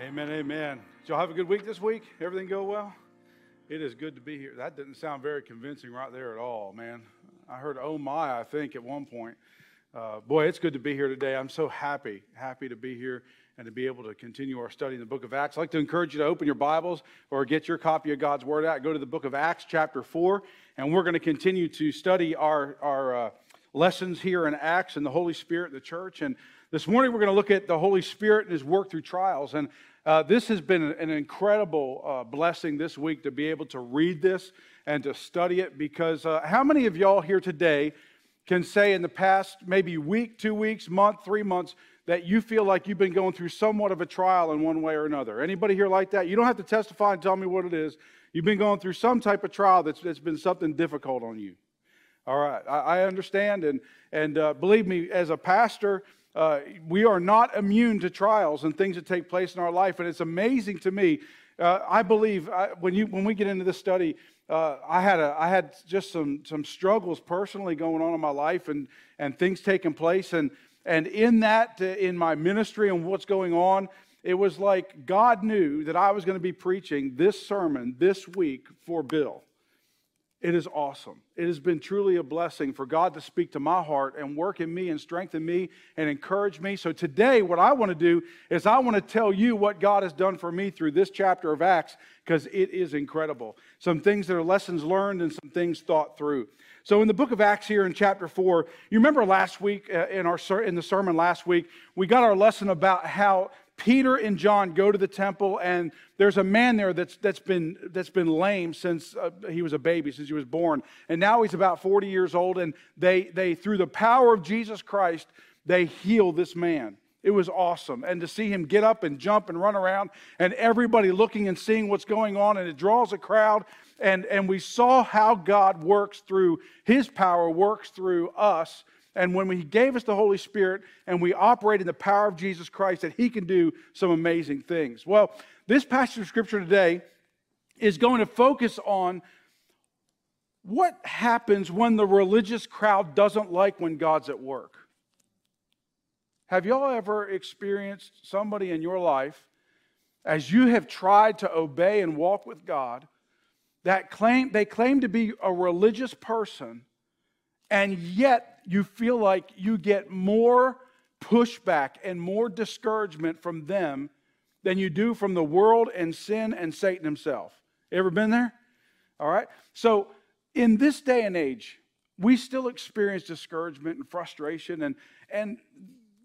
Amen, amen. Did y'all have a good week this week? Everything go well? It is good to be here. That didn't sound very convincing right there at all, man. I heard oh my, I think, at one point. Uh, boy, it's good to be here today. I'm so happy, happy to be here and to be able to continue our study in the book of Acts. I'd like to encourage you to open your Bibles or get your copy of God's Word out. Go to the book of Acts, chapter 4, and we're going to continue to study our, our uh, lessons here in Acts and the Holy Spirit the church. And this morning we're going to look at the Holy Spirit and His work through trials. And uh, this has been an incredible uh, blessing this week to be able to read this and to study it because uh, how many of y'all here today can say in the past maybe week, two weeks, month, three months that you feel like you've been going through somewhat of a trial in one way or another? Anybody here like that? You don't have to testify and tell me what it is. You've been going through some type of trial that's, that's been something difficult on you. All right, I, I understand, and and uh, believe me, as a pastor, uh, we are not immune to trials and things that take place in our life. And it's amazing to me. Uh, I believe I, when, you, when we get into this study, uh, I, had a, I had just some, some struggles personally going on in my life and, and things taking place. And, and in that, uh, in my ministry and what's going on, it was like God knew that I was going to be preaching this sermon this week for Bill. It is awesome. It has been truly a blessing for God to speak to my heart and work in me and strengthen me and encourage me. So, today, what I want to do is I want to tell you what God has done for me through this chapter of Acts because it is incredible. Some things that are lessons learned and some things thought through. So, in the book of Acts, here in chapter 4, you remember last week uh, in, our, in the sermon last week, we got our lesson about how Peter and John go to the temple, and there's a man there that's, that's, been, that's been lame since uh, he was a baby, since he was born. And now he's about 40 years old, and they, they, through the power of Jesus Christ, they heal this man. It was awesome. And to see him get up and jump and run around, and everybody looking and seeing what's going on, and it draws a crowd. And, and we saw how God works through his power, works through us and when He gave us the Holy Spirit and we operate in the power of Jesus Christ, that He can do some amazing things. Well, this passage of Scripture today is going to focus on what happens when the religious crowd doesn't like when God's at work. Have y'all ever experienced somebody in your life as you have tried to obey and walk with God that claim they claim to be a religious person and yet you feel like you get more pushback and more discouragement from them than you do from the world and sin and Satan himself. Ever been there? All right. So, in this day and age, we still experience discouragement and frustration and and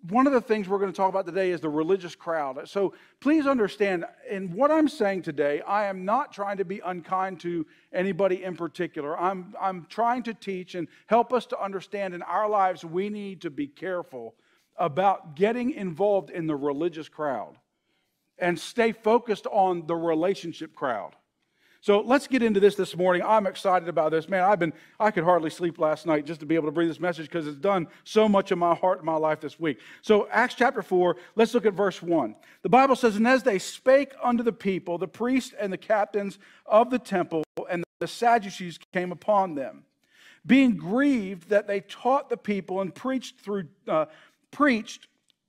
one of the things we're going to talk about today is the religious crowd. So please understand, in what I'm saying today, I am not trying to be unkind to anybody in particular. I'm, I'm trying to teach and help us to understand in our lives we need to be careful about getting involved in the religious crowd and stay focused on the relationship crowd. So let's get into this this morning. I'm excited about this. Man, I've been, I could hardly sleep last night just to be able to bring this message because it's done so much in my heart and my life this week. So, Acts chapter 4, let's look at verse 1. The Bible says, And as they spake unto the people, the priests and the captains of the temple and the Sadducees came upon them, being grieved that they taught the people and preached through, uh, preached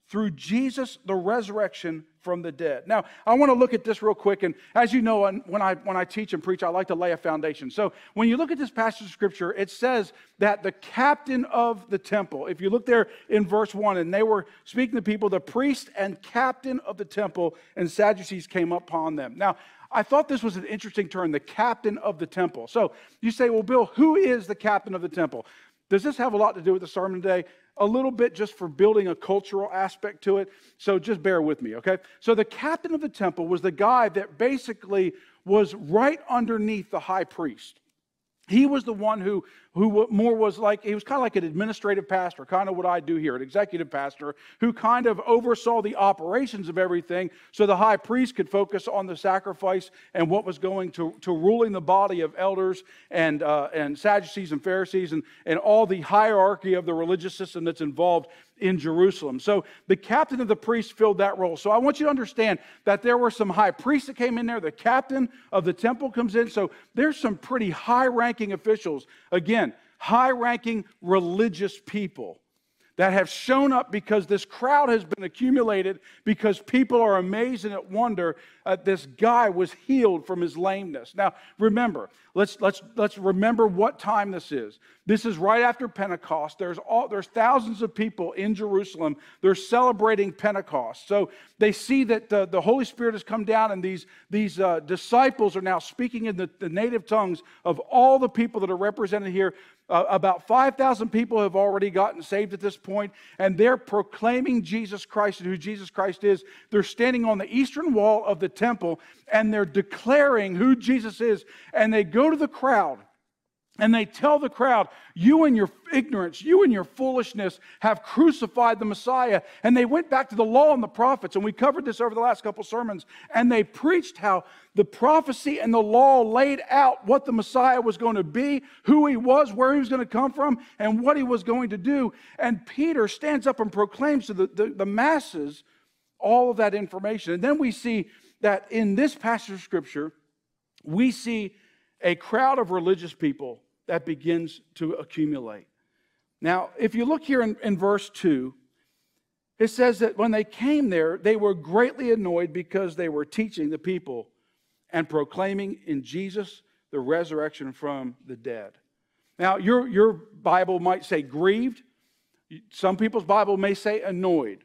through Jesus the resurrection from the dead. Now, I want to look at this real quick. And as you know, when I, when I teach and preach, I like to lay a foundation. So when you look at this passage of scripture, it says that the captain of the temple, if you look there in verse 1, and they were speaking to people, the priest and captain of the temple and Sadducees came upon them. Now, I thought this was an interesting term, the captain of the temple. So you say, well, Bill, who is the captain of the temple? Does this have a lot to do with the sermon today? A little bit just for building a cultural aspect to it. So just bear with me, okay? So the captain of the temple was the guy that basically was right underneath the high priest. He was the one who, who more was like, he was kind of like an administrative pastor, kind of what I do here, an executive pastor, who kind of oversaw the operations of everything so the high priest could focus on the sacrifice and what was going to, to ruling the body of elders and, uh, and Sadducees and Pharisees and, and all the hierarchy of the religious system that's involved in Jerusalem. So the captain of the priests filled that role. So I want you to understand that there were some high priests that came in there. The captain of the temple comes in. So there's some pretty high ranking officials. Again, high ranking religious people that have shown up because this crowd has been accumulated because people are amazed and at wonder uh, this guy was healed from his lameness. Now, remember, let's, let's, let's remember what time this is. This is right after Pentecost. There's, all, there's thousands of people in Jerusalem. They're celebrating Pentecost. So they see that the, the Holy Spirit has come down, and these, these uh, disciples are now speaking in the, the native tongues of all the people that are represented here. Uh, about 5,000 people have already gotten saved at this point, and they're proclaiming Jesus Christ and who Jesus Christ is. They're standing on the eastern wall of the temple and they're declaring who Jesus is. And they go to the crowd and they tell the crowd, You and your ignorance, you and your foolishness have crucified the Messiah. And they went back to the law and the prophets. And we covered this over the last couple sermons. And they preached how the prophecy and the law laid out what the Messiah was going to be, who he was, where he was going to come from, and what he was going to do. And Peter stands up and proclaims to the, the, the masses all of that information. And then we see that in this passage of scripture, we see a crowd of religious people that begins to accumulate. Now, if you look here in, in verse 2, it says that when they came there, they were greatly annoyed because they were teaching the people and proclaiming in Jesus the resurrection from the dead. Now, your, your Bible might say grieved. Some people's Bible may say annoyed.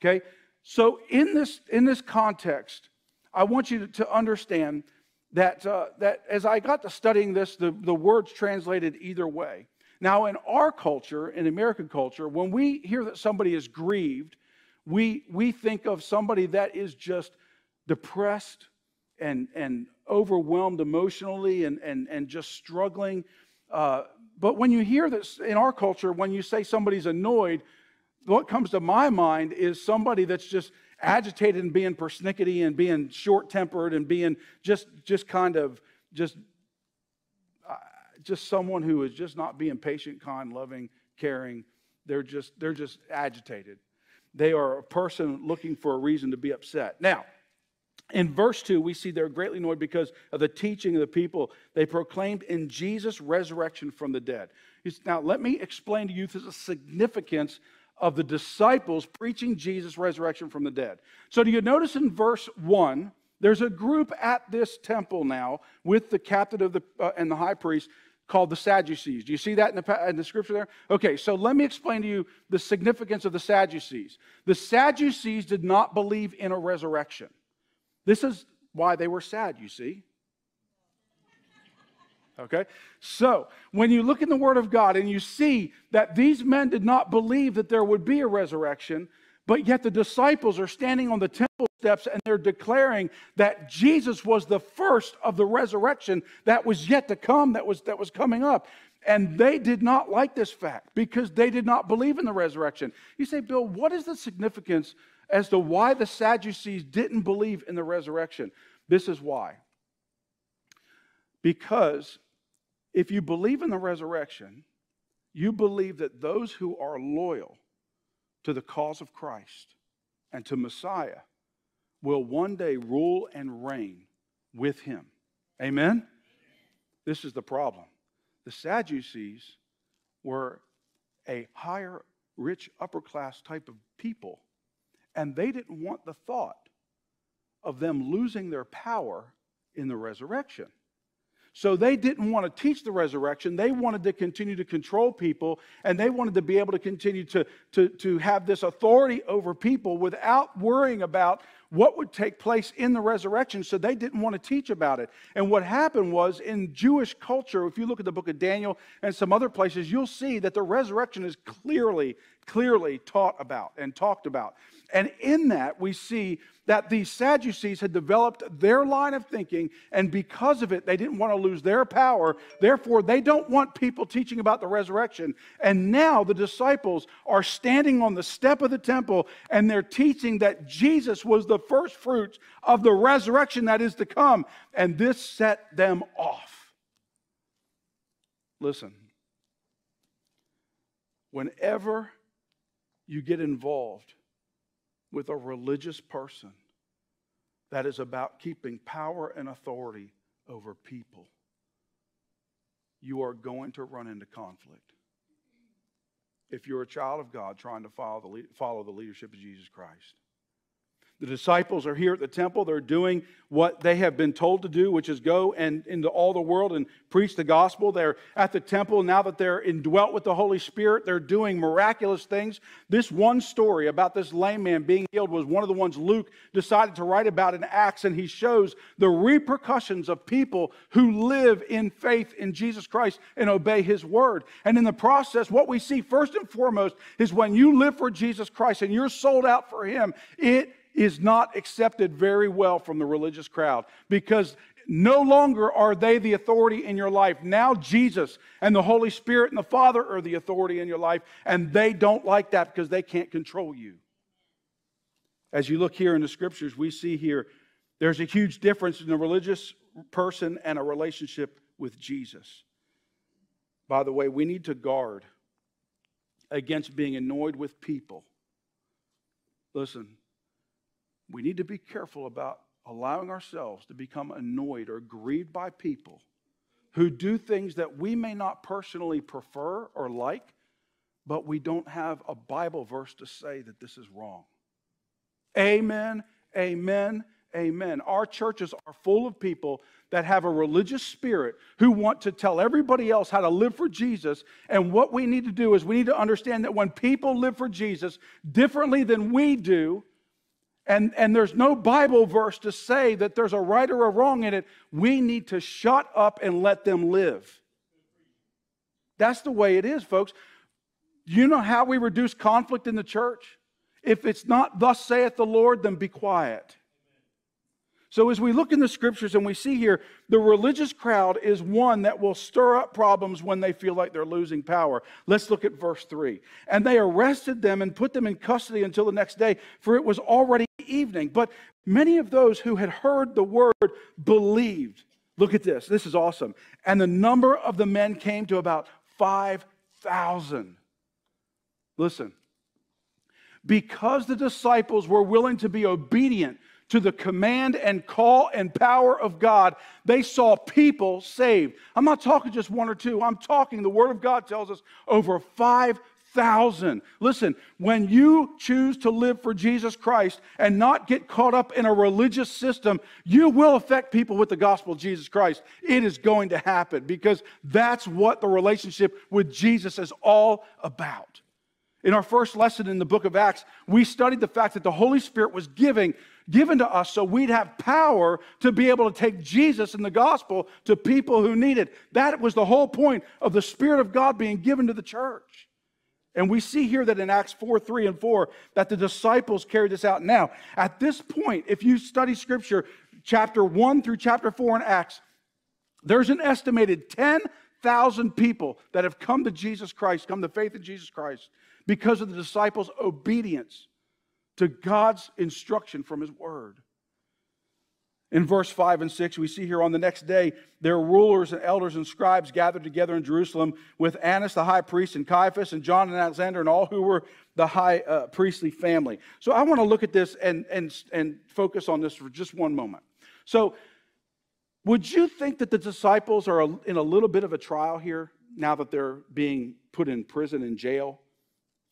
Okay? So, in this, in this context, I want you to understand that, uh, that as I got to studying this, the, the words translated either way. Now, in our culture, in American culture, when we hear that somebody is grieved, we, we think of somebody that is just depressed and, and overwhelmed emotionally and, and, and just struggling. Uh, but when you hear this in our culture, when you say somebody's annoyed, what comes to my mind is somebody that's just agitated and being persnickety and being short tempered and being just, just kind of just, uh, just someone who is just not being patient, kind, loving, caring. They're just, they're just agitated. They are a person looking for a reason to be upset. Now, in verse 2, we see they're greatly annoyed because of the teaching of the people. They proclaimed in Jesus' resurrection from the dead. Now, let me explain to you the significance of the disciples preaching Jesus' resurrection from the dead. So, do you notice in verse 1, there's a group at this temple now with the captain of the, uh, and the high priest called the Sadducees. Do you see that in the, in the scripture there? Okay, so let me explain to you the significance of the Sadducees. The Sadducees did not believe in a resurrection. This is why they were sad, you see. Okay? So, when you look in the Word of God and you see that these men did not believe that there would be a resurrection, but yet the disciples are standing on the temple steps and they're declaring that Jesus was the first of the resurrection that was yet to come, that was, that was coming up. And they did not like this fact because they did not believe in the resurrection. You say, Bill, what is the significance as to why the Sadducees didn't believe in the resurrection? This is why. Because if you believe in the resurrection, you believe that those who are loyal to the cause of Christ and to Messiah will one day rule and reign with him. Amen? This is the problem. The Sadducees were a higher, rich, upper class type of people, and they didn't want the thought of them losing their power in the resurrection. So they didn't want to teach the resurrection. They wanted to continue to control people, and they wanted to be able to continue to, to, to have this authority over people without worrying about what would take place in the resurrection. So they didn't want to teach about it. And what happened was in Jewish culture, if you look at the book of Daniel and some other places, you'll see that the resurrection is clearly, clearly taught about and talked about. And in that, we see that these Sadducees had developed their line of thinking, and because of it, they didn't want to lose their power. Therefore, they don't want people teaching about the resurrection. And now the disciples are standing on the step of the temple, and they're teaching that Jesus was the first fruits of the resurrection that is to come. And this set them off. Listen, whenever you get involved with a religious person that is about keeping power and authority over people, you are going to run into conflict. if you're a child of God trying to follow the, follow the leadership of Jesus Christ. The disciples are here at the temple. They're doing what they have been told to do, which is go and into all the world and preach the gospel. They're at the temple now that they're indwelt with the Holy Spirit. They're doing miraculous things. This one story about this lame man being healed was one of the ones Luke decided to write about in Acts, and he shows the repercussions of people who live in faith in Jesus Christ and obey his word. And in the process, what we see first and foremost is when you live for Jesus Christ and you're sold out for him, it is not accepted very well from the religious crowd because no longer are they the authority in your life. Now, Jesus and the Holy Spirit and the Father are the authority in your life, and they don't like that because they can't control you. As you look here in the scriptures, we see here there's a huge difference in a religious person and a relationship with Jesus. By the way, we need to guard against being annoyed with people. Listen, we need to be careful about allowing ourselves to become annoyed or grieved by people who do things that we may not personally prefer or like, but we don't have a Bible verse to say that this is wrong. Amen, amen, amen. Our churches are full of people that have a religious spirit who want to tell everybody else how to live for Jesus. And what we need to do is we need to understand that when people live for Jesus differently than we do, and, and there's no Bible verse to say that there's a right or a wrong in it. We need to shut up and let them live. That's the way it is, folks. You know how we reduce conflict in the church? If it's not, thus saith the Lord, then be quiet. So, as we look in the scriptures and we see here, the religious crowd is one that will stir up problems when they feel like they're losing power. Let's look at verse 3. And they arrested them and put them in custody until the next day, for it was already evening. But many of those who had heard the word believed. Look at this. This is awesome. And the number of the men came to about 5,000. Listen, because the disciples were willing to be obedient to the command and call and power of God, they saw people saved. I'm not talking just one or two, I'm talking, the Word of God tells us, over 5,000. Listen, when you choose to live for Jesus Christ and not get caught up in a religious system, you will affect people with the gospel of Jesus Christ. It is going to happen because that's what the relationship with Jesus is all about. In our first lesson in the book of Acts, we studied the fact that the Holy Spirit was giving given to us so we'd have power to be able to take Jesus and the gospel to people who need it. That was the whole point of the Spirit of God being given to the church. And we see here that in Acts 4 3 and 4, that the disciples carried this out. Now, at this point, if you study Scripture, chapter 1 through chapter 4 in Acts, there's an estimated 10,000 people that have come to Jesus Christ, come to faith in Jesus Christ, because of the disciples' obedience to God's instruction from His Word. In verse 5 and 6, we see here on the next day, their rulers and elders and scribes gathered together in Jerusalem with Annas the high priest and Caiaphas and John and Alexander and all who were the high uh, priestly family. So I want to look at this and, and, and focus on this for just one moment. So, would you think that the disciples are in a little bit of a trial here now that they're being put in prison and jail?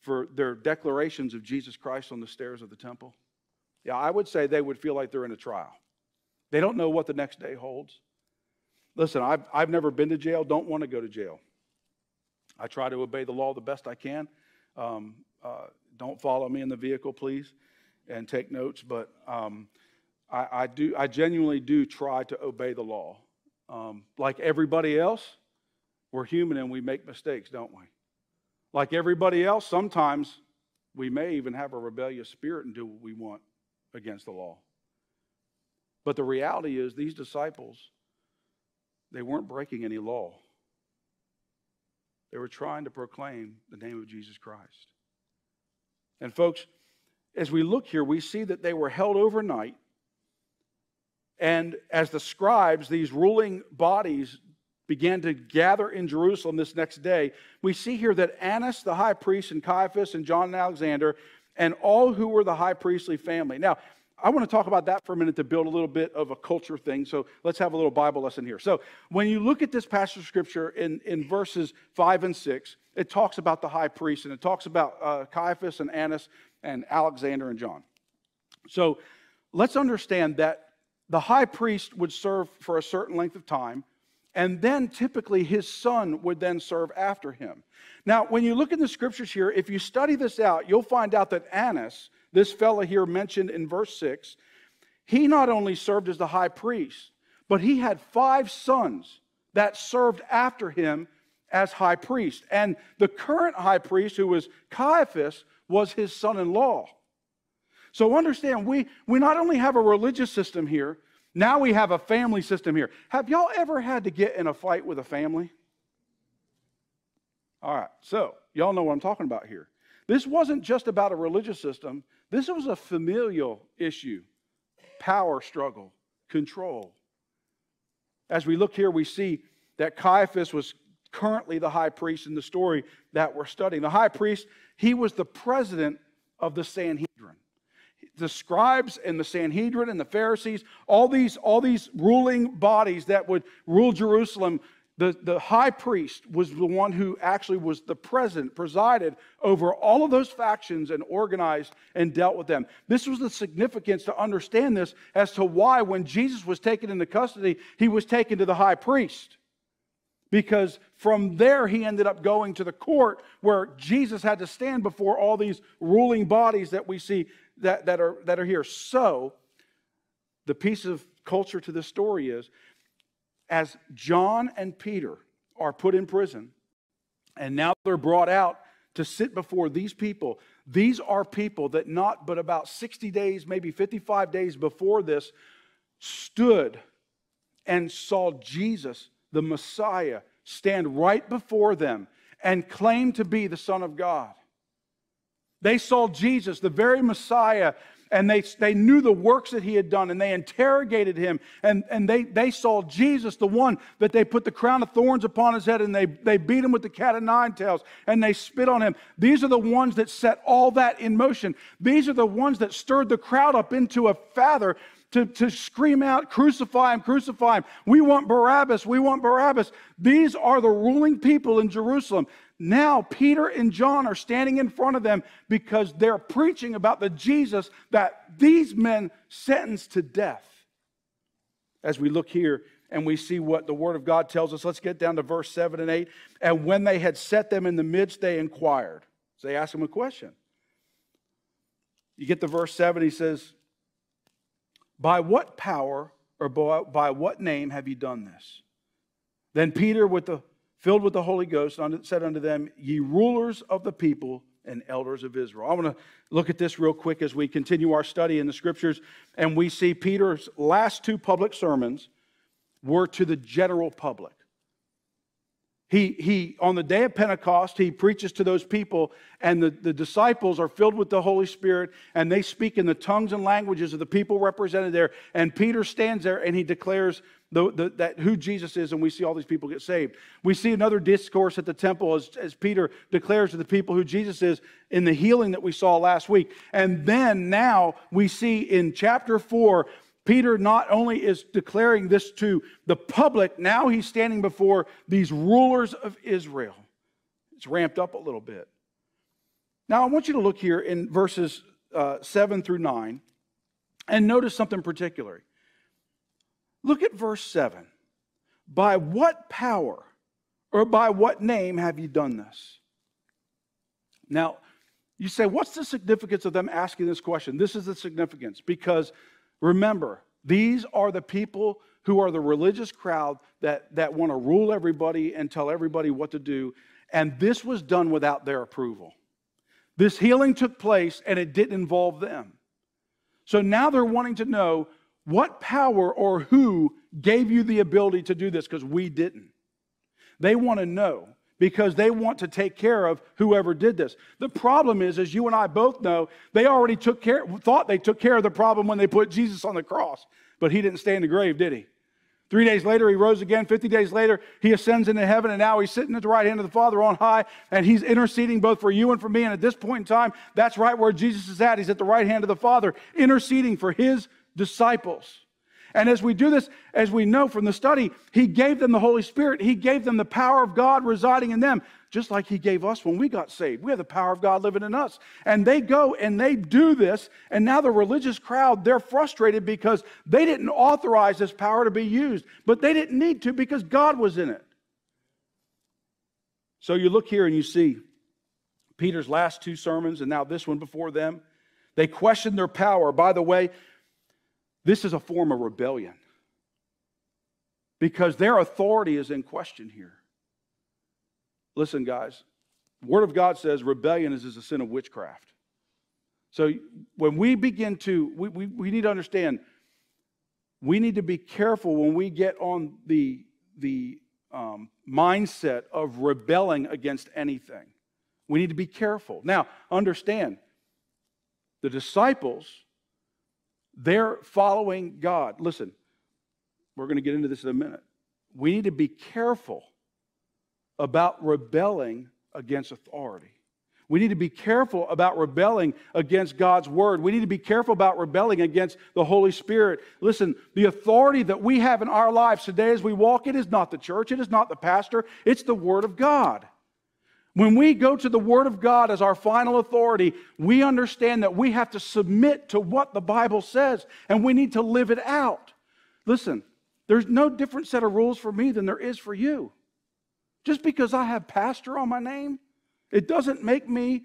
for their declarations of Jesus Christ on the stairs of the temple? Yeah, I would say they would feel like they're in a trial. They don't know what the next day holds. Listen, I've, I've never been to jail, don't want to go to jail. I try to obey the law the best I can. Um, uh, don't follow me in the vehicle, please, and take notes. But um, I, I, do, I genuinely do try to obey the law. Um, like everybody else, we're human and we make mistakes, don't we? Like everybody else, sometimes we may even have a rebellious spirit and do what we want against the law. But the reality is, these disciples, they weren't breaking any law. They were trying to proclaim the name of Jesus Christ. And, folks, as we look here, we see that they were held overnight. And as the scribes, these ruling bodies, began to gather in Jerusalem this next day, we see here that Annas, the high priest, and Caiaphas, and John and Alexander, and all who were the high priestly family. Now, I want to talk about that for a minute to build a little bit of a culture thing. So let's have a little Bible lesson here. So when you look at this passage of scripture in, in verses five and six, it talks about the high priest and it talks about uh, Caiaphas and Annas and Alexander and John. So let's understand that the high priest would serve for a certain length of time, and then typically his son would then serve after him. Now, when you look in the scriptures here, if you study this out, you'll find out that Annas, this fellow here mentioned in verse 6, he not only served as the high priest, but he had five sons that served after him as high priest. And the current high priest, who was Caiaphas, was his son in law. So understand, we, we not only have a religious system here, now we have a family system here. Have y'all ever had to get in a fight with a family? All right, so y'all know what I'm talking about here. This wasn't just about a religious system, this was a familial issue power struggle, control. As we look here, we see that Caiaphas was currently the high priest in the story that we're studying. The high priest, he was the president of the Sanhedrin. The scribes and the Sanhedrin and the Pharisees, all these, all these ruling bodies that would rule Jerusalem, the, the high priest was the one who actually was the president, presided over all of those factions and organized and dealt with them. This was the significance to understand this as to why, when Jesus was taken into custody, he was taken to the high priest. Because from there, he ended up going to the court where Jesus had to stand before all these ruling bodies that we see that, that, are, that are here. So, the piece of culture to this story is as John and Peter are put in prison, and now they're brought out to sit before these people. These are people that not but about 60 days, maybe 55 days before this, stood and saw Jesus, the Messiah, stand right before them and claim to be the Son of God. They saw Jesus, the very Messiah, and they, they knew the works that he had done and they interrogated him and, and they, they saw jesus the one that they put the crown of thorns upon his head and they, they beat him with the cat of nine tails and they spit on him these are the ones that set all that in motion these are the ones that stirred the crowd up into a father to, to scream out, crucify him, crucify him. We want Barabbas, we want Barabbas. These are the ruling people in Jerusalem. Now, Peter and John are standing in front of them because they're preaching about the Jesus that these men sentenced to death. As we look here and we see what the Word of God tells us, let's get down to verse 7 and 8. And when they had set them in the midst, they inquired. So they asked him a question. You get to verse 7, he says, By what power or by what name have you done this? Then Peter, with the filled with the Holy Ghost, said unto them, Ye rulers of the people and elders of Israel. I want to look at this real quick as we continue our study in the scriptures, and we see Peter's last two public sermons were to the general public. He, he, on the day of Pentecost, he preaches to those people, and the, the disciples are filled with the Holy Spirit, and they speak in the tongues and languages of the people represented there. And Peter stands there and he declares the, the, that who Jesus is, and we see all these people get saved. We see another discourse at the temple as, as Peter declares to the people who Jesus is in the healing that we saw last week. And then now we see in chapter 4 Peter not only is declaring this to the public, now he's standing before these rulers of Israel. It's ramped up a little bit. Now, I want you to look here in verses uh, 7 through 9 and notice something particular. Look at verse 7. By what power or by what name have you done this? Now, you say, what's the significance of them asking this question? This is the significance because Remember, these are the people who are the religious crowd that, that want to rule everybody and tell everybody what to do. And this was done without their approval. This healing took place and it didn't involve them. So now they're wanting to know what power or who gave you the ability to do this because we didn't. They want to know because they want to take care of whoever did this. The problem is, as you and I both know, they already took care, thought they took care of the problem when they put Jesus on the cross, but he didn't stay in the grave, did he? Three days later, he rose again. 50 days later, he ascends into heaven, and now he's sitting at the right hand of the Father on high, and he's interceding both for you and for me. And at this point in time, that's right where Jesus is at. He's at the right hand of the Father, interceding for his disciples. And as we do this, as we know from the study, He gave them the Holy Spirit. He gave them the power of God residing in them, just like He gave us when we got saved. We have the power of God living in us. And they go and they do this. And now the religious crowd, they're frustrated because they didn't authorize this power to be used, but they didn't need to because God was in it. So you look here and you see Peter's last two sermons and now this one before them. They question their power. By the way, this is a form of rebellion because their authority is in question here. Listen, guys, Word of God says rebellion is, is a sin of witchcraft. So when we begin to, we, we, we need to understand, we need to be careful when we get on the, the um, mindset of rebelling against anything. We need to be careful. Now, understand, the disciples they're following God. Listen, we're going to get into this in a minute. We need to be careful about rebelling against authority. We need to be careful about rebelling against God's word. We need to be careful about rebelling against the Holy Spirit. Listen, the authority that we have in our lives today as we walk, it is not the church, it is not the pastor, it's the word of God. When we go to the Word of God as our final authority, we understand that we have to submit to what the Bible says and we need to live it out. Listen, there's no different set of rules for me than there is for you. Just because I have pastor on my name, it doesn't make me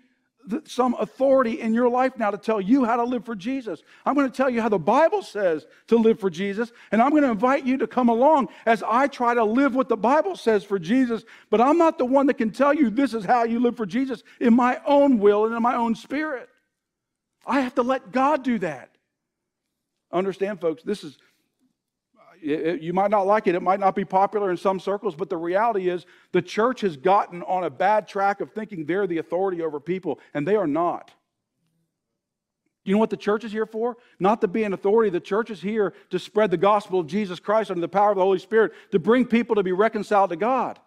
some authority in your life now to tell you how to live for Jesus. I'm going to tell you how the Bible says to live for Jesus, and I'm going to invite you to come along as I try to live what the Bible says for Jesus. But I'm not the one that can tell you this is how you live for Jesus in my own will and in my own spirit. I have to let God do that. Understand, folks, this is it, you might not like it, it might not be popular in some circles, but the reality is the church has gotten on a bad track of thinking they're the authority over people, and they are not. You know what the church is here for? Not to be an authority. The church is here to spread the gospel of Jesus Christ under the power of the Holy Spirit, to bring people to be reconciled to God.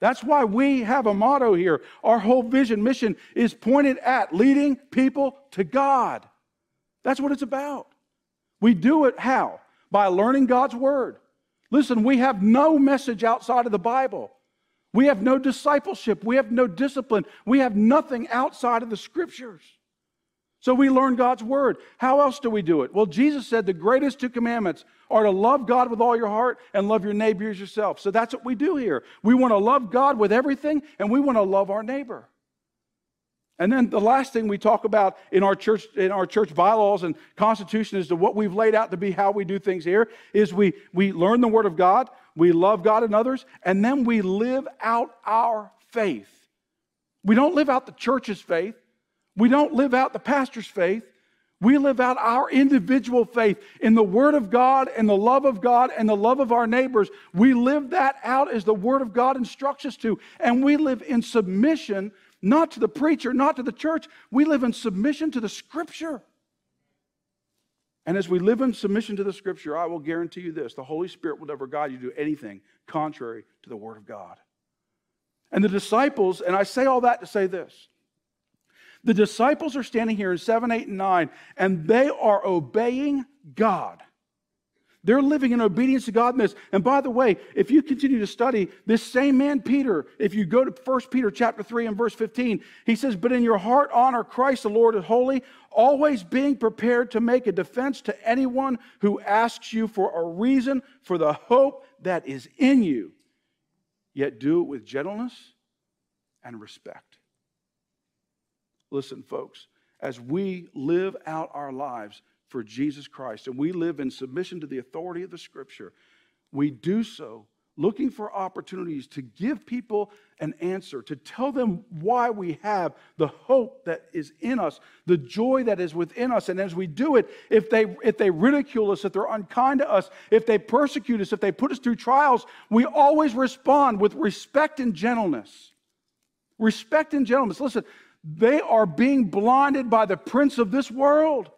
That's why we have a motto here. Our whole vision, mission is pointed at leading people to God. That's what it's about. We do it how? By learning God's word. Listen, we have no message outside of the Bible. We have no discipleship. We have no discipline. We have nothing outside of the scriptures. So we learn God's word. How else do we do it? Well, Jesus said the greatest two commandments are to love God with all your heart and love your neighbor as yourself. So that's what we do here. We want to love God with everything and we want to love our neighbor. And then the last thing we talk about in our church, in our church bylaws and constitution is to what we've laid out to be how we do things here is we, we learn the word of God, we love God and others, and then we live out our faith. We don't live out the church's faith. We don't live out the pastor's faith. We live out our individual faith in the Word of God and the love of God and the love of our neighbors. We live that out as the Word of God instructs us to. And we live in submission not to the preacher, not to the church. We live in submission to the scripture. And as we live in submission to the scripture, I will guarantee you this the Holy Spirit will never guide you to do anything contrary to the Word of God. And the disciples, and I say all that to say this the disciples are standing here in 7, 8, and 9, and they are obeying God. They're living in obedience to God in this. And by the way, if you continue to study this same man, Peter, if you go to 1 Peter chapter 3 and verse 15, he says, But in your heart honor Christ the Lord as holy, always being prepared to make a defense to anyone who asks you for a reason for the hope that is in you. Yet do it with gentleness and respect. Listen, folks, as we live out our lives, for Jesus Christ and we live in submission to the authority of the Scripture, we do so looking for opportunities to give people an answer, to tell them why we have the hope that is in us, the joy that is within us. And as we do it, if they, if they ridicule us, if they're unkind to us, if they persecute us, if they put us through trials, we always respond with respect and gentleness. Respect and gentleness. Listen, they are being blinded by the prince of this world.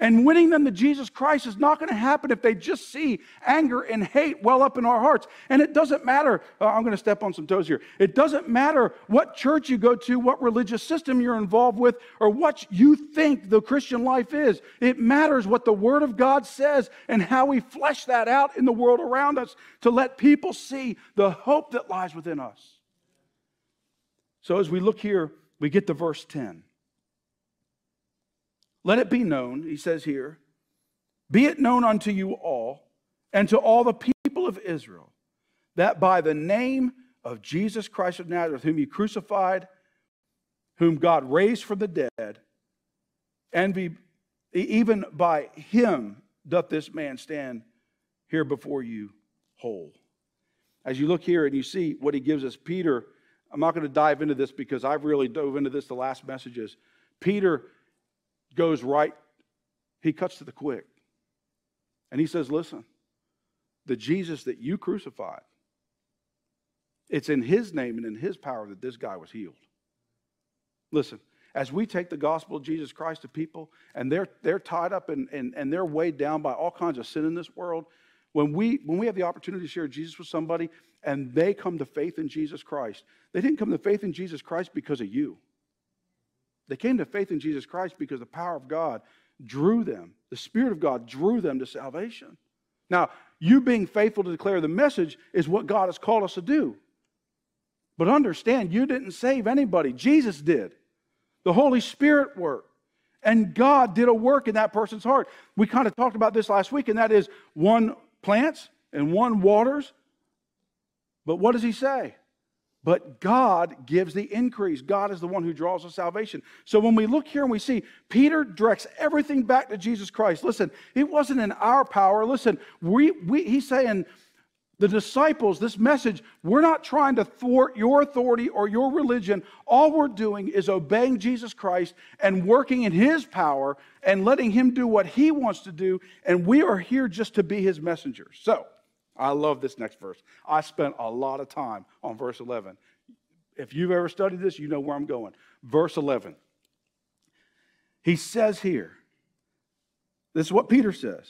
And winning them to Jesus Christ is not going to happen if they just see anger and hate well up in our hearts. And it doesn't matter, uh, I'm going to step on some toes here. It doesn't matter what church you go to, what religious system you're involved with, or what you think the Christian life is. It matters what the Word of God says and how we flesh that out in the world around us to let people see the hope that lies within us. So as we look here, we get to verse 10. Let it be known, he says here, be it known unto you all and to all the people of Israel that by the name of Jesus Christ of Nazareth, whom you crucified, whom God raised from the dead, and be, even by him doth this man stand here before you whole. As you look here and you see what he gives us, Peter, I'm not going to dive into this because I've really dove into this the last messages. Peter goes right, he cuts to the quick. And he says, Listen, the Jesus that you crucified, it's in his name and in his power that this guy was healed. Listen, as we take the gospel of Jesus Christ to people and they're, they're tied up and, and, and they're weighed down by all kinds of sin in this world, when we, when we have the opportunity to share Jesus with somebody and they come to faith in Jesus Christ, they didn't come to faith in Jesus Christ because of you. They came to faith in Jesus Christ because the power of God drew them. The Spirit of God drew them to salvation. Now, you being faithful to declare the message is what God has called us to do. But understand, you didn't save anybody, Jesus did. The Holy Spirit worked. And God did a work in that person's heart. We kind of talked about this last week, and that is one plants and one waters. But what does he say? But God gives the increase. God is the one who draws the salvation. So when we look here and we see Peter directs everything back to Jesus Christ. Listen, it wasn't in our power. Listen, we, we, he's saying, the disciples, this message, we're not trying to thwart your authority or your religion. All we're doing is obeying Jesus Christ and working in his power and letting him do what he wants to do. And we are here just to be his messengers. So, I love this next verse. I spent a lot of time on verse 11. If you've ever studied this, you know where I'm going. Verse 11. He says here, this is what Peter says.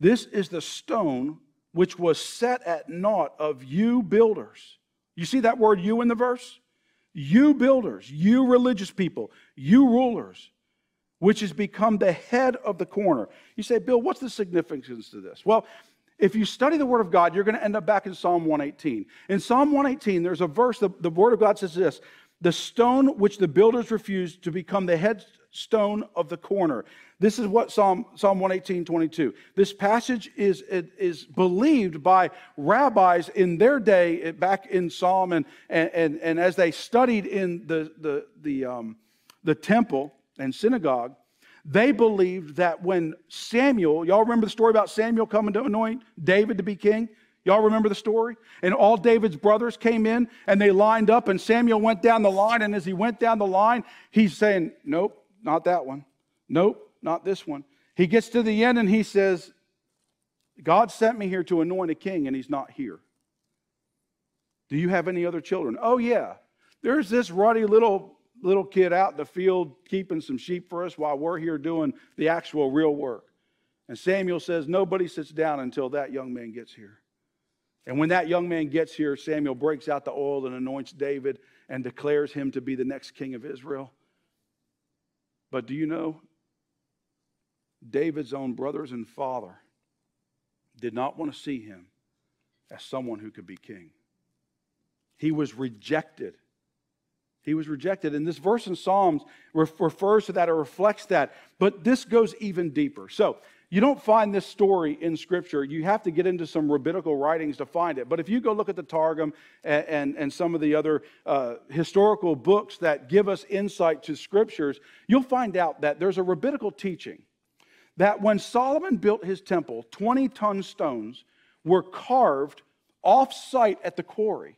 This is the stone which was set at naught of you builders. You see that word you in the verse? You builders, you religious people, you rulers, which has become the head of the corner. You say, Bill, what's the significance to this? Well, if you study the Word of God, you're going to end up back in Psalm 118. In Psalm 118, there's a verse, the, the Word of God says this the stone which the builders refused to become the headstone of the corner. This is what Psalm, Psalm 118, 22. This passage is, is believed by rabbis in their day, back in Psalm, and, and, and as they studied in the, the, the, um, the temple and synagogue, they believed that when Samuel, y'all remember the story about Samuel coming to anoint David to be king? Y'all remember the story? And all David's brothers came in and they lined up, and Samuel went down the line. And as he went down the line, he's saying, Nope, not that one. Nope, not this one. He gets to the end and he says, God sent me here to anoint a king, and he's not here. Do you have any other children? Oh, yeah. There's this ruddy little little kid out in the field keeping some sheep for us while we're here doing the actual real work. And Samuel says, Nobody sits down until that young man gets here. And when that young man gets here, Samuel breaks out the oil and anoints David and declares him to be the next king of Israel. But do you know? David's own brothers and father did not want to see him as someone who could be king. He was rejected he was rejected. And this verse in Psalms refers to that or reflects that. But this goes even deeper. So you don't find this story in Scripture. You have to get into some rabbinical writings to find it. But if you go look at the Targum and, and, and some of the other uh, historical books that give us insight to Scriptures, you'll find out that there's a rabbinical teaching that when Solomon built his temple, 20 ton stones were carved off site at the quarry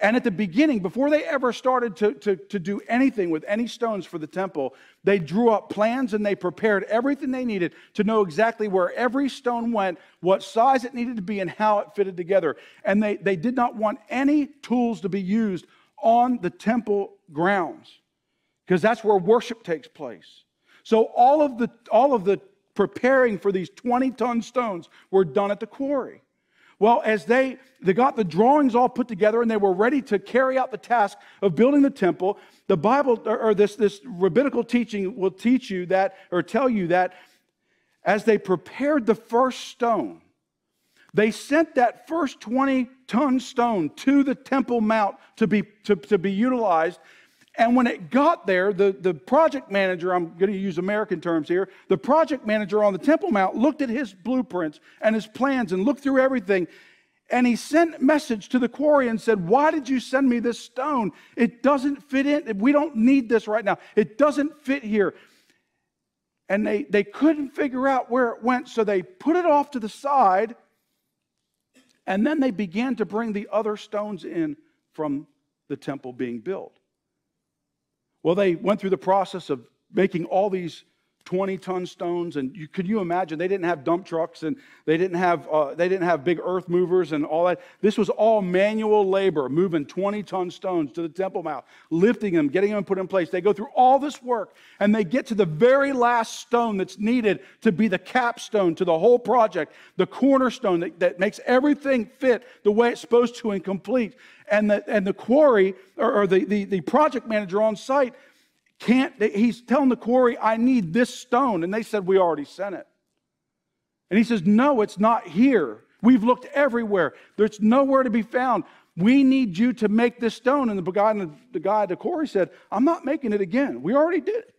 and at the beginning, before they ever started to, to, to do anything with any stones for the temple, they drew up plans and they prepared everything they needed to know exactly where every stone went, what size it needed to be, and how it fitted together. And they, they did not want any tools to be used on the temple grounds because that's where worship takes place. So all of the, all of the preparing for these 20 ton stones were done at the quarry. Well, as they, they got the drawings all put together and they were ready to carry out the task of building the temple, the Bible or this, this rabbinical teaching will teach you that or tell you that as they prepared the first stone, they sent that first 20 ton stone to the Temple Mount to be, to, to be utilized. And when it got there, the, the project manager, I'm going to use American terms here, the project manager on the Temple Mount looked at his blueprints and his plans and looked through everything. And he sent a message to the quarry and said, Why did you send me this stone? It doesn't fit in. We don't need this right now. It doesn't fit here. And they, they couldn't figure out where it went, so they put it off to the side. And then they began to bring the other stones in from the temple being built. Well, they went through the process of making all these 20 ton stones and you, could you imagine they didn't have dump trucks and they didn't have uh, they didn't have big earth movers and all that. This was all manual labor moving 20 ton stones to the temple mount lifting them getting them put in place. They go through all this work and they get to the very last stone that's needed to be the capstone to the whole project the cornerstone that, that makes everything fit the way it's supposed to and complete. And the, and the quarry or, or the, the, the project manager on site can't, he's telling the quarry, I need this stone. And they said, We already sent it. And he says, No, it's not here. We've looked everywhere. There's nowhere to be found. We need you to make this stone. And the guy, the guy at the quarry said, I'm not making it again. We already did it.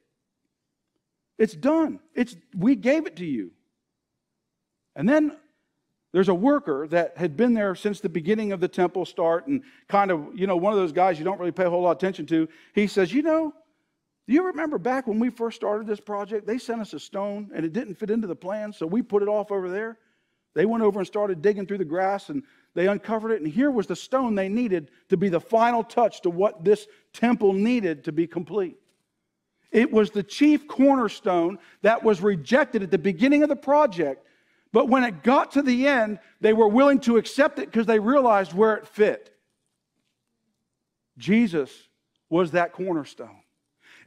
It's done. It's, we gave it to you. And then there's a worker that had been there since the beginning of the temple start and kind of, you know, one of those guys you don't really pay a whole lot of attention to. He says, You know, do you remember back when we first started this project? They sent us a stone and it didn't fit into the plan, so we put it off over there. They went over and started digging through the grass and they uncovered it, and here was the stone they needed to be the final touch to what this temple needed to be complete. It was the chief cornerstone that was rejected at the beginning of the project, but when it got to the end, they were willing to accept it because they realized where it fit. Jesus was that cornerstone.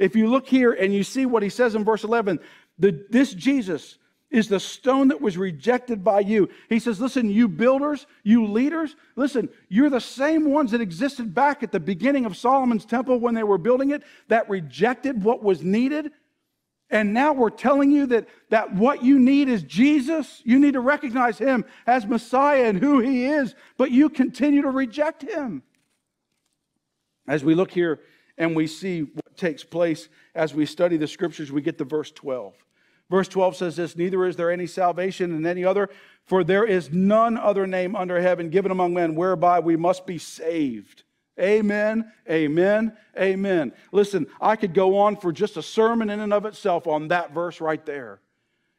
If you look here and you see what he says in verse 11, the, this Jesus is the stone that was rejected by you. He says, Listen, you builders, you leaders, listen, you're the same ones that existed back at the beginning of Solomon's temple when they were building it that rejected what was needed. And now we're telling you that, that what you need is Jesus. You need to recognize him as Messiah and who he is, but you continue to reject him. As we look here and we see takes place as we study the scriptures, we get to verse 12. Verse 12 says this Neither is there any salvation in any other, for there is none other name under heaven given among men whereby we must be saved. Amen, amen, amen. Listen, I could go on for just a sermon in and of itself on that verse right there.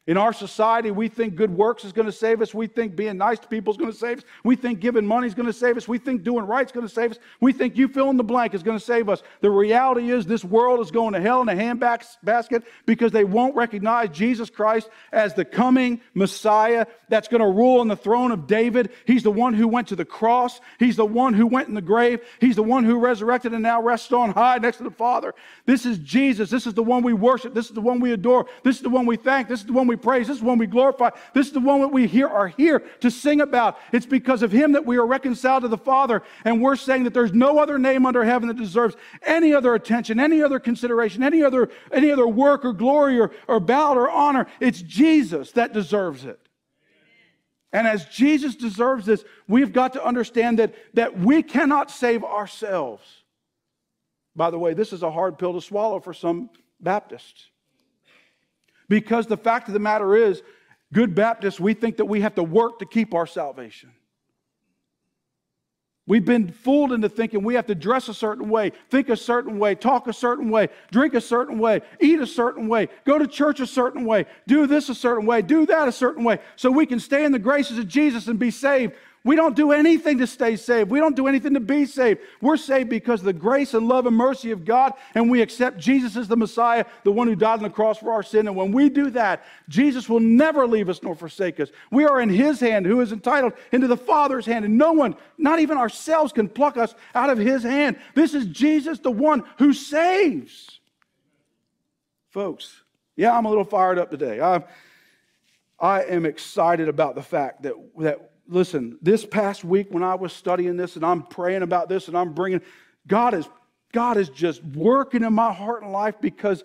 In our society, we think good works is going to save us. We think being nice to people is going to save us. We think giving money is going to save us. We think doing right is going to save us. We think you fill in the blank is going to save us. The reality is, this world is going to hell in a handbasket because they won't recognize Jesus Christ as the coming Messiah that's going to rule on the throne of David. He's the one who went to the cross. He's the one who went in the grave. He's the one who resurrected and now rests on high next to the Father. This is Jesus. This is the one we worship. This is the one we adore. This is the one we thank. This is the one we we praise. This is one we glorify. This is the one that we here are here to sing about. It's because of him that we are reconciled to the Father. And we're saying that there's no other name under heaven that deserves any other attention, any other consideration, any other, any other work or glory or, or bow or honor. It's Jesus that deserves it. And as Jesus deserves this, we've got to understand that, that we cannot save ourselves. By the way, this is a hard pill to swallow for some Baptists. Because the fact of the matter is, good Baptists, we think that we have to work to keep our salvation. We've been fooled into thinking we have to dress a certain way, think a certain way, talk a certain way, drink a certain way, eat a certain way, go to church a certain way, do this a certain way, do that a certain way, so we can stay in the graces of Jesus and be saved. We don't do anything to stay saved. We don't do anything to be saved. We're saved because of the grace and love and mercy of God, and we accept Jesus as the Messiah, the one who died on the cross for our sin. And when we do that, Jesus will never leave us nor forsake us. We are in His hand, who is entitled into the Father's hand, and no one, not even ourselves, can pluck us out of His hand. This is Jesus, the one who saves. Folks, yeah, I'm a little fired up today. I, I am excited about the fact that, that, listen, this past week when I was studying this and I'm praying about this and I'm bringing, God is, God is just working in my heart and life because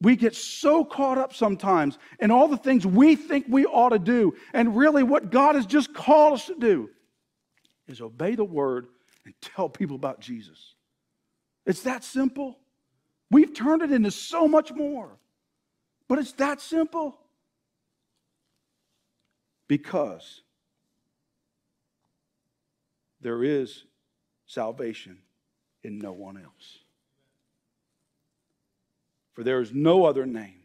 we get so caught up sometimes in all the things we think we ought to do. And really, what God has just called us to do is obey the word and tell people about Jesus. It's that simple. We've turned it into so much more, but it's that simple. Because there is salvation in no one else. For there is no other name.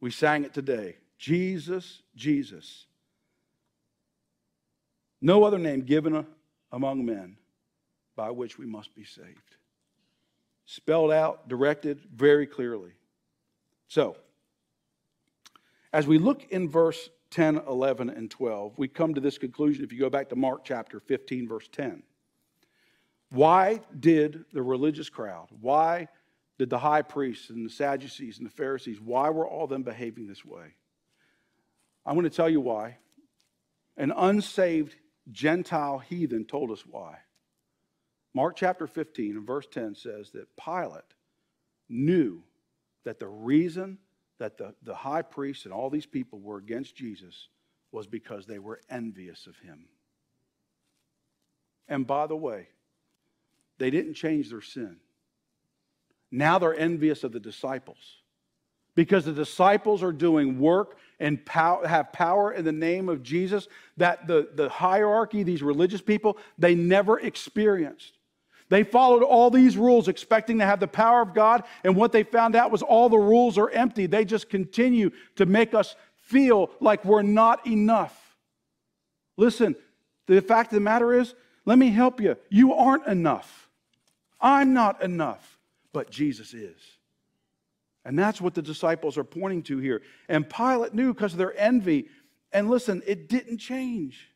We sang it today Jesus, Jesus. No other name given among men by which we must be saved. Spelled out, directed very clearly. So, as we look in verse 10, 11, and 12, we come to this conclusion if you go back to Mark chapter 15, verse 10. Why did the religious crowd, why did the high priests and the Sadducees and the Pharisees, why were all them behaving this way? I'm going to tell you why. An unsaved Gentile heathen told us why. Mark chapter 15 and verse 10 says that Pilate knew that the reason that the, the high priest and all these people were against Jesus was because they were envious of him. And by the way, they didn't change their sin. Now they're envious of the disciples because the disciples are doing work and pow- have power in the name of Jesus that the, the hierarchy, these religious people, they never experienced. They followed all these rules expecting to have the power of God, and what they found out was all the rules are empty. They just continue to make us feel like we're not enough. Listen, the fact of the matter is, let me help you. You aren't enough. I'm not enough, but Jesus is. And that's what the disciples are pointing to here. And Pilate knew because of their envy. And listen, it didn't change.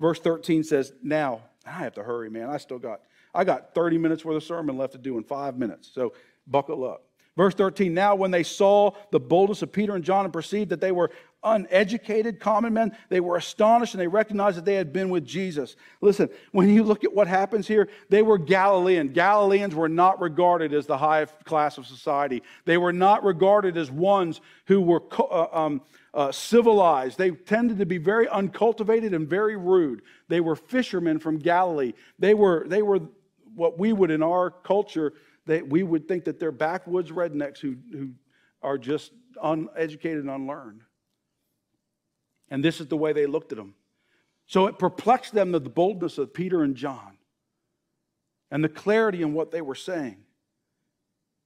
Verse 13 says, Now, I have to hurry, man. I still got I got 30 minutes worth of sermon left to do in five minutes. So buckle up. Verse 13 Now, when they saw the boldness of Peter and John and perceived that they were uneducated common men, they were astonished and they recognized that they had been with Jesus. Listen, when you look at what happens here, they were Galilean. Galileans were not regarded as the high class of society, they were not regarded as ones who were uh, um, uh, civilized. They tended to be very uncultivated and very rude. They were fishermen from Galilee. They were, they were what we would in our culture, they, we would think that they're backwoods rednecks who, who are just uneducated and unlearned. And this is the way they looked at them. So it perplexed them the boldness of Peter and John and the clarity in what they were saying.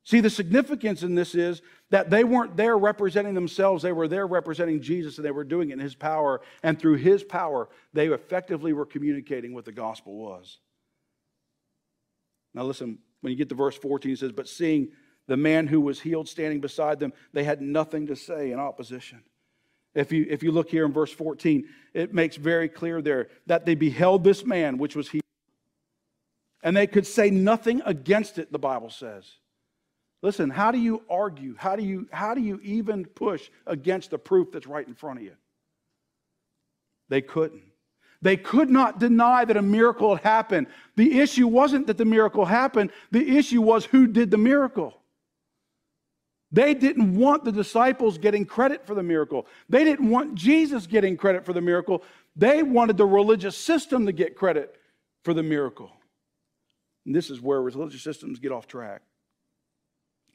See, the significance in this is that they weren't there representing themselves, they were there representing Jesus, and they were doing it in His power. And through His power, they effectively were communicating what the gospel was. Now, listen, when you get to verse 14, it says, But seeing the man who was healed standing beside them, they had nothing to say in opposition. If you, if you look here in verse 14, it makes very clear there that they beheld this man which was healed. And they could say nothing against it, the Bible says. Listen, how do you argue? How do you, how do you even push against the proof that's right in front of you? They couldn't. They could not deny that a miracle had happened. The issue wasn't that the miracle happened, the issue was who did the miracle. They didn't want the disciples getting credit for the miracle. They didn't want Jesus getting credit for the miracle. They wanted the religious system to get credit for the miracle. And this is where religious systems get off track.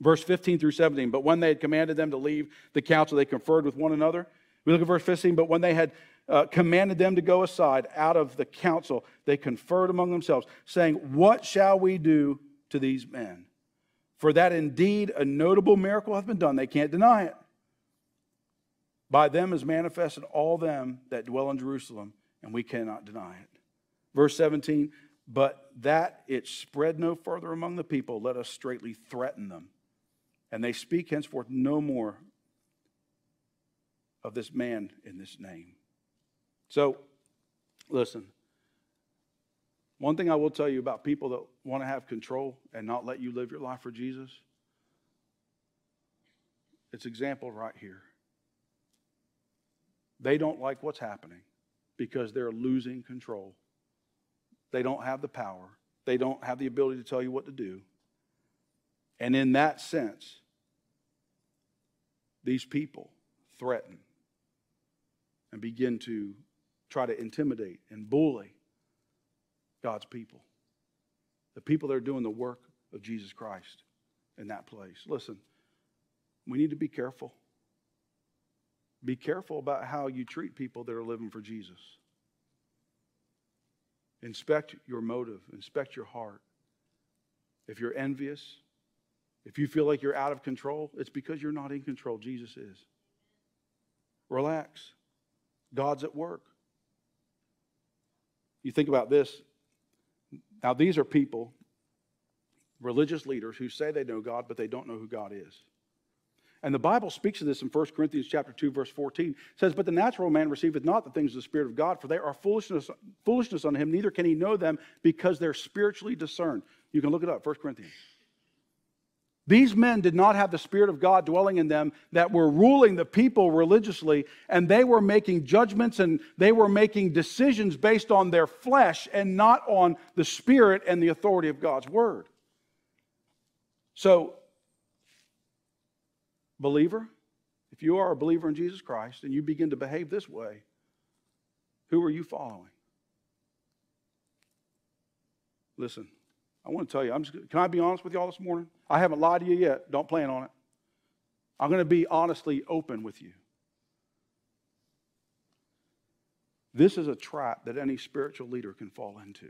Verse 15 through 17. But when they had commanded them to leave the council, they conferred with one another. We look at verse 15. But when they had uh, commanded them to go aside out of the council, they conferred among themselves, saying, What shall we do to these men? For that indeed a notable miracle hath been done. They can't deny it. By them is manifested all them that dwell in Jerusalem, and we cannot deny it. Verse 17, but that it spread no further among the people, let us straightly threaten them and they speak henceforth no more of this man in this name. So, listen. One thing I will tell you about people that want to have control and not let you live your life for Jesus, it's example right here. They don't like what's happening because they're losing control. They don't have the power, they don't have the ability to tell you what to do. And in that sense, these people threaten and begin to try to intimidate and bully God's people. The people that are doing the work of Jesus Christ in that place. Listen, we need to be careful. Be careful about how you treat people that are living for Jesus. Inspect your motive, inspect your heart. If you're envious, if you feel like you're out of control, it's because you're not in control. Jesus is. Relax. God's at work. You think about this. Now, these are people, religious leaders, who say they know God, but they don't know who God is. And the Bible speaks of this in 1 Corinthians chapter 2, verse 14. It says, But the natural man receiveth not the things of the Spirit of God, for they are foolishness, foolishness unto him, neither can he know them because they're spiritually discerned. You can look it up, 1 Corinthians. These men did not have the Spirit of God dwelling in them that were ruling the people religiously, and they were making judgments and they were making decisions based on their flesh and not on the Spirit and the authority of God's Word. So, believer, if you are a believer in Jesus Christ and you begin to behave this way, who are you following? Listen, I want to tell you, I'm just, can I be honest with y'all this morning? I haven't lied to you yet. Don't plan on it. I'm going to be honestly open with you. This is a trap that any spiritual leader can fall into.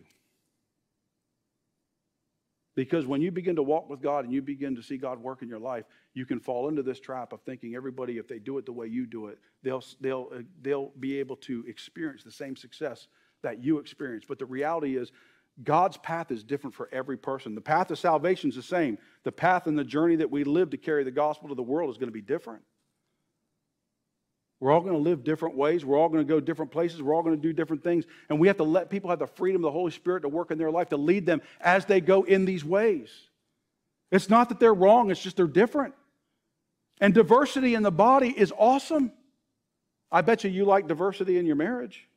Because when you begin to walk with God and you begin to see God work in your life, you can fall into this trap of thinking everybody, if they do it the way you do it, they'll, they'll, uh, they'll be able to experience the same success that you experience. But the reality is, God's path is different for every person. The path of salvation is the same. The path and the journey that we live to carry the gospel to the world is going to be different. We're all going to live different ways. We're all going to go different places. We're all going to do different things. And we have to let people have the freedom of the Holy Spirit to work in their life to lead them as they go in these ways. It's not that they're wrong, it's just they're different. And diversity in the body is awesome. I bet you you like diversity in your marriage.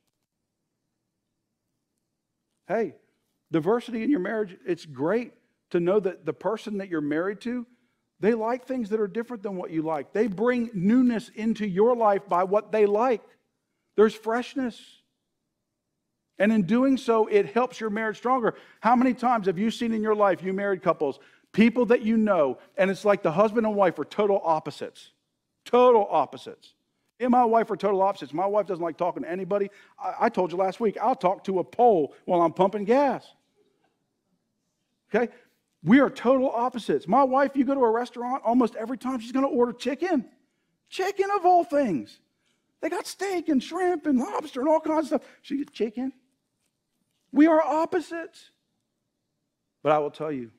Hey, diversity in your marriage, it's great to know that the person that you're married to they like things that are different than what you like. They bring newness into your life by what they like. There's freshness. And in doing so, it helps your marriage stronger. How many times have you seen in your life, you married couples, people that you know, and it's like the husband and wife are total opposites? Total opposites. Me and my wife are total opposites. My wife doesn't like talking to anybody. I, I told you last week, I'll talk to a pole while I'm pumping gas. Okay? We are total opposites. My wife, you go to a restaurant, almost every time she's going to order chicken. Chicken of all things. They got steak and shrimp and lobster and all kinds of stuff. She gets chicken. We are opposites. But I will tell you,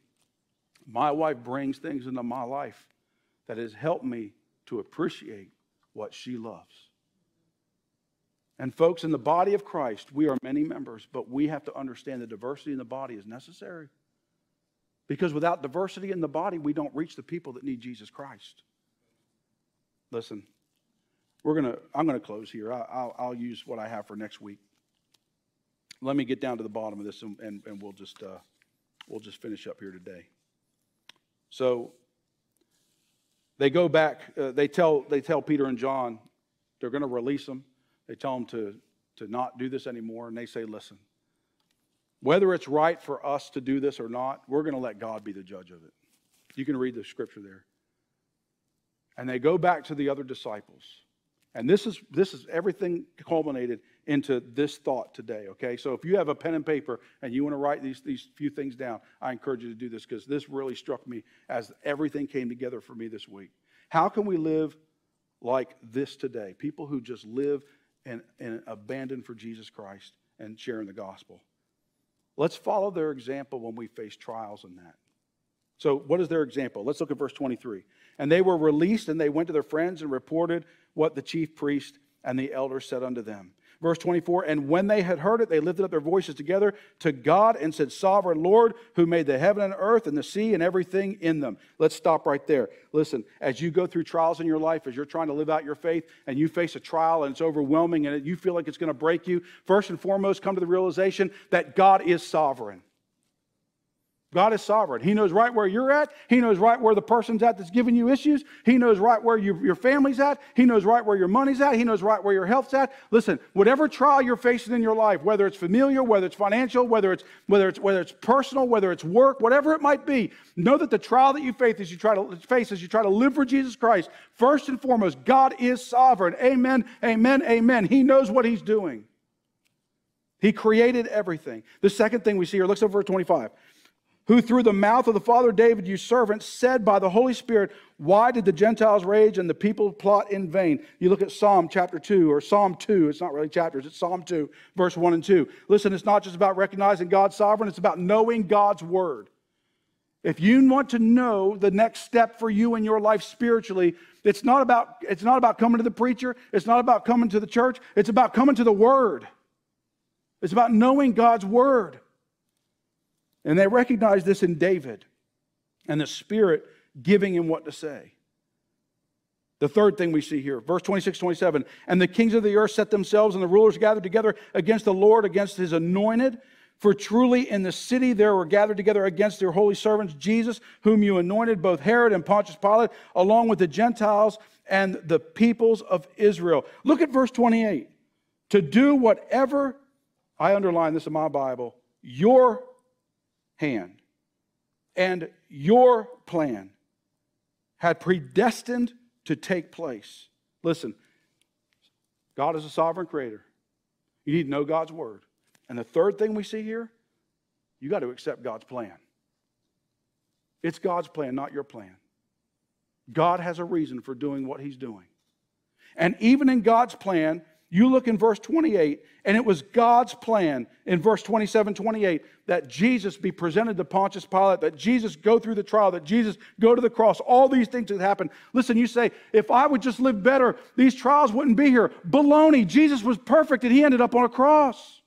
my wife brings things into my life that has helped me to appreciate what she loves. And, folks, in the body of Christ, we are many members, but we have to understand the diversity in the body is necessary. Because without diversity in the body, we don't reach the people that need Jesus Christ. Listen, we're gonna, I'm going to close here. I'll, I'll, use what I have for next week. Let me get down to the bottom of this and, and, and we'll, just, uh, we'll just finish up here today. So they go back, uh, they, tell, they tell Peter and John they're going to release them. They tell them to, to not do this anymore, and they say, listen, whether it's right for us to do this or not, we're going to let God be the judge of it. You can read the scripture there. And they go back to the other disciples. And this is this is everything culminated into this thought today, okay? So if you have a pen and paper and you want to write these, these few things down, I encourage you to do this because this really struck me as everything came together for me this week. How can we live like this today? People who just live and, and abandon for Jesus Christ and sharing the gospel. Let's follow their example when we face trials in that. So, what is their example? Let's look at verse 23. And they were released, and they went to their friends and reported what the chief priest and the elders said unto them. Verse 24, and when they had heard it, they lifted up their voices together to God and said, Sovereign Lord, who made the heaven and earth and the sea and everything in them. Let's stop right there. Listen, as you go through trials in your life, as you're trying to live out your faith, and you face a trial and it's overwhelming and you feel like it's going to break you, first and foremost, come to the realization that God is sovereign. God is sovereign. He knows right where you're at. He knows right where the person's at that's giving you issues. He knows right where you, your family's at. He knows right where your money's at. He knows right where your health's at. Listen, whatever trial you're facing in your life, whether it's familial, whether it's financial, whether it's whether it's whether it's personal, whether it's work, whatever it might be, know that the trial that you face as you try to face as you try to live for Jesus Christ, first and foremost, God is sovereign. Amen. Amen. Amen. He knows what He's doing. He created everything. The second thing we see here, let's over 25 who through the mouth of the father David, your servant, said by the Holy Spirit, Why did the Gentiles rage and the people plot in vain? You look at Psalm chapter 2 or Psalm 2. It's not really chapters, it's Psalm 2, verse 1 and 2. Listen, it's not just about recognizing God's sovereign, it's about knowing God's word. If you want to know the next step for you in your life spiritually, it's not about, it's not about coming to the preacher, it's not about coming to the church, it's about coming to the word. It's about knowing God's word. And they recognized this in David and the Spirit giving him what to say. The third thing we see here, verse 26, 27, and the kings of the earth set themselves and the rulers gathered together against the Lord, against his anointed. For truly in the city there were gathered together against your holy servants, Jesus, whom you anointed, both Herod and Pontius Pilate, along with the Gentiles and the peoples of Israel. Look at verse 28. To do whatever, I underline this in my Bible, your hand and your plan had predestined to take place. Listen, God is a sovereign creator. You need to know God's word. And the third thing we see here, you got to accept God's plan. It's God's plan, not your plan. God has a reason for doing what he's doing. And even in God's plan, you look in verse 28, and it was God's plan in verse 27, 28 that Jesus be presented to Pontius Pilate, that Jesus go through the trial, that Jesus go to the cross. All these things that happened. Listen, you say, if I would just live better, these trials wouldn't be here. Baloney. Jesus was perfect, and he ended up on a cross.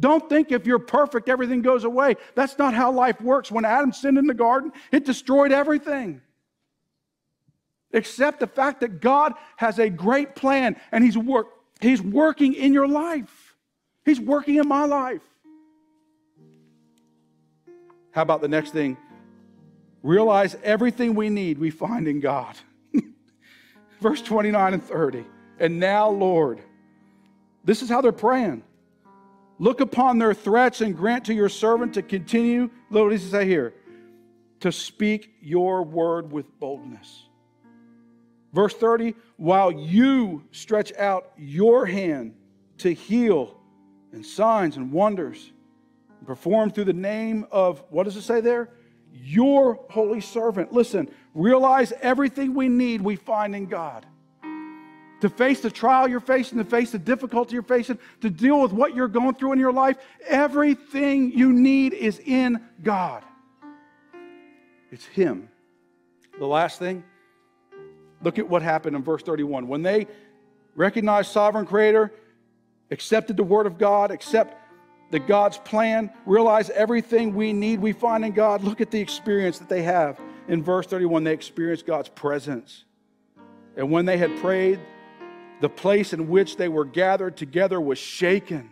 Don't think if you're perfect, everything goes away. That's not how life works. When Adam sinned in the garden, it destroyed everything. Accept the fact that God has a great plan and He's, work, he's working in your life. He's working in my life. How about the next thing? Realize everything we need we find in God. Verse 29 and 30. And now, Lord, this is how they're praying. Look upon their threats and grant to your servant to continue, what does he say here? To speak your word with boldness. Verse 30 while you stretch out your hand to heal and signs and wonders perform through the name of, what does it say there? Your holy servant. Listen, realize everything we need we find in God. To face the trial you're facing, to face the difficulty you're facing, to deal with what you're going through in your life, everything you need is in God. It's Him. The last thing, Look at what happened in verse 31. When they recognized sovereign creator, accepted the word of God, accept the God's plan, realize everything we need we find in God. Look at the experience that they have. In verse 31, they experienced God's presence. And when they had prayed, the place in which they were gathered together was shaken.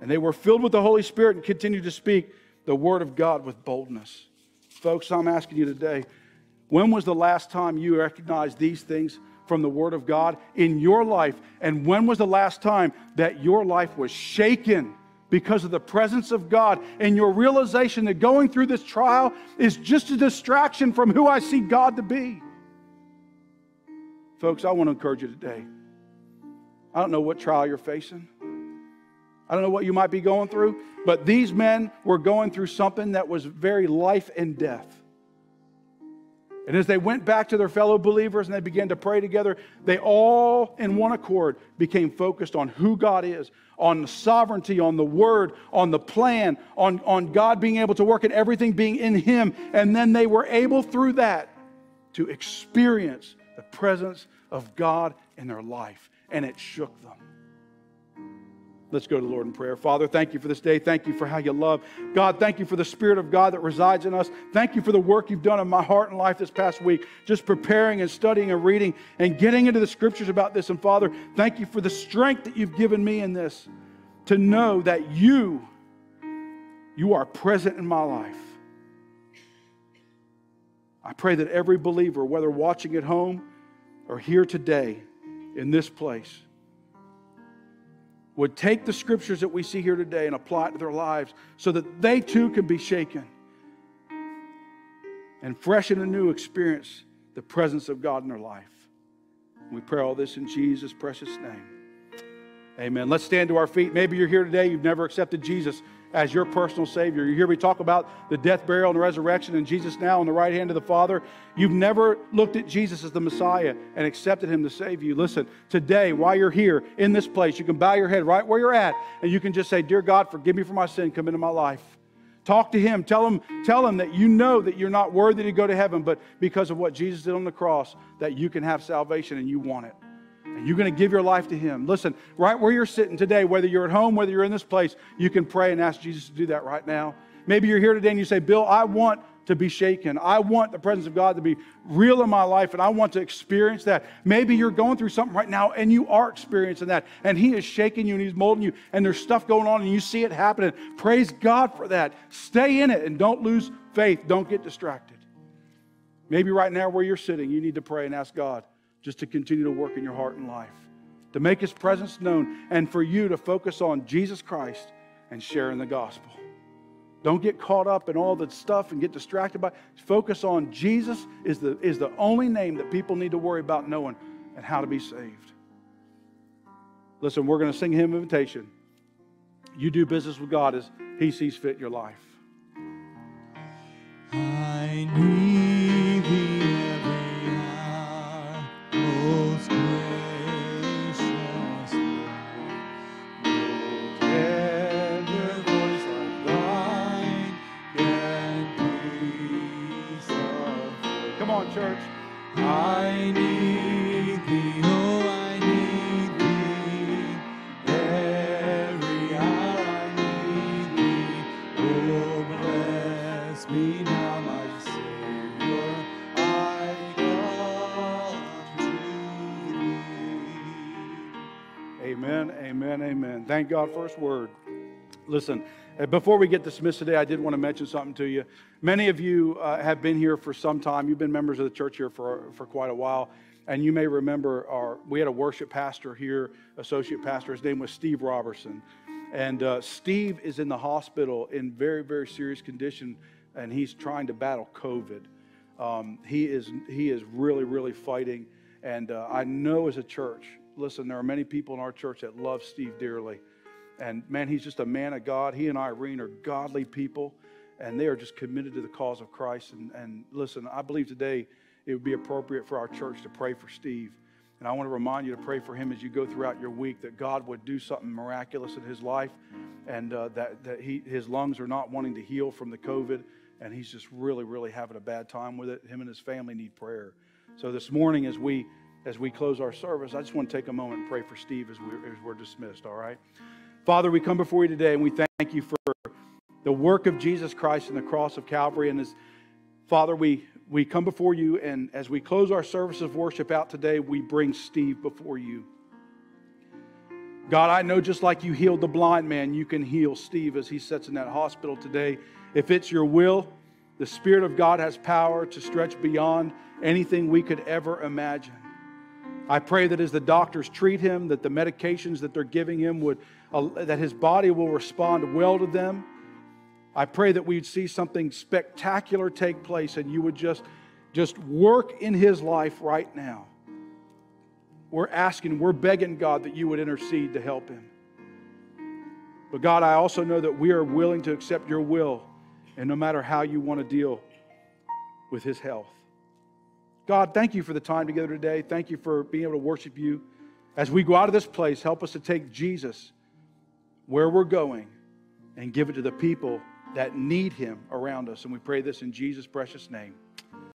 And they were filled with the Holy Spirit and continued to speak the word of God with boldness. Folks, I'm asking you today when was the last time you recognized these things from the Word of God in your life? And when was the last time that your life was shaken because of the presence of God and your realization that going through this trial is just a distraction from who I see God to be? Folks, I want to encourage you today. I don't know what trial you're facing. I don't know what you might be going through, but these men were going through something that was very life and death. And as they went back to their fellow believers and they began to pray together, they all, in one accord, became focused on who God is, on the sovereignty, on the word, on the plan, on, on God being able to work and everything being in Him. And then they were able, through that, to experience the presence of God in their life. And it shook them. Let's go to the Lord in prayer. Father, thank you for this day. Thank you for how you love. God, thank you for the Spirit of God that resides in us. Thank you for the work you've done in my heart and life this past week, just preparing and studying and reading and getting into the scriptures about this. And Father, thank you for the strength that you've given me in this to know that you, you are present in my life. I pray that every believer, whether watching at home or here today in this place, would take the scriptures that we see here today and apply it to their lives so that they too can be shaken and fresh and anew experience the presence of God in their life. We pray all this in Jesus' precious name. Amen. Let's stand to our feet. Maybe you're here today, you've never accepted Jesus as your personal Savior. You hear me talk about the death, burial, and resurrection, and Jesus now on the right hand of the Father. You've never looked at Jesus as the Messiah and accepted Him to save you. Listen, today, while you're here in this place, you can bow your head right where you're at, and you can just say, Dear God, forgive me for my sin, come into my life. Talk to him. Tell him, tell him that you know that you're not worthy to go to heaven, but because of what Jesus did on the cross, that you can have salvation and you want it and you're going to give your life to Him. Listen, right where you're sitting today, whether you're at home, whether you're in this place, you can pray and ask Jesus to do that right now. Maybe you're here today and you say, Bill, I want to be shaken. I want the presence of God to be real in my life and I want to experience that. Maybe you're going through something right now and you are experiencing that and He is shaking you and He's molding you and there's stuff going on and you see it happening. Praise God for that. Stay in it and don't lose faith. Don't get distracted. Maybe right now where you're sitting, you need to pray and ask God just to continue to work in your heart and life, to make His presence known, and for you to focus on Jesus Christ and sharing the gospel. Don't get caught up in all the stuff and get distracted by it. Focus on Jesus is the, is the only name that people need to worry about knowing and how to be saved. Listen, we're going to sing hymn invitation. You do business with God as He sees fit in your life. I need Amen, amen, amen. Thank God for His word. Listen, before we get dismissed today, I did want to mention something to you. Many of you uh, have been here for some time. You've been members of the church here for, for quite a while. And you may remember our, we had a worship pastor here, associate pastor. His name was Steve Robertson. And uh, Steve is in the hospital in very, very serious condition, and he's trying to battle COVID. Um, he, is, he is really, really fighting. And uh, I know as a church, listen, there are many people in our church that love Steve dearly. And man, he's just a man of God. He and Irene are godly people, and they are just committed to the cause of Christ. And, and listen, I believe today it would be appropriate for our church to pray for Steve. And I want to remind you to pray for him as you go throughout your week that God would do something miraculous in his life and uh, that, that he, his lungs are not wanting to heal from the COVID and he's just really, really having a bad time with it. Him and his family need prayer. So this morning, as we as we close our service, I just want to take a moment and pray for Steve as, we, as we're dismissed, all right? Father, we come before you today and we thank you for the work of Jesus Christ and the cross of Calvary. And as Father, we, we come before you, and as we close our service of worship out today, we bring Steve before you. God, I know just like you healed the blind man, you can heal Steve as he sits in that hospital today. If it's your will, the Spirit of God has power to stretch beyond anything we could ever imagine. I pray that as the doctors treat him, that the medications that they're giving him would, that his body will respond well to them. I pray that we'd see something spectacular take place and you would just, just work in his life right now. We're asking, we're begging God that you would intercede to help him. But God, I also know that we are willing to accept your will, and no matter how you want to deal with his health. God, thank you for the time together today. Thank you for being able to worship you. As we go out of this place, help us to take Jesus where we're going and give it to the people that need him around us. And we pray this in Jesus' precious name.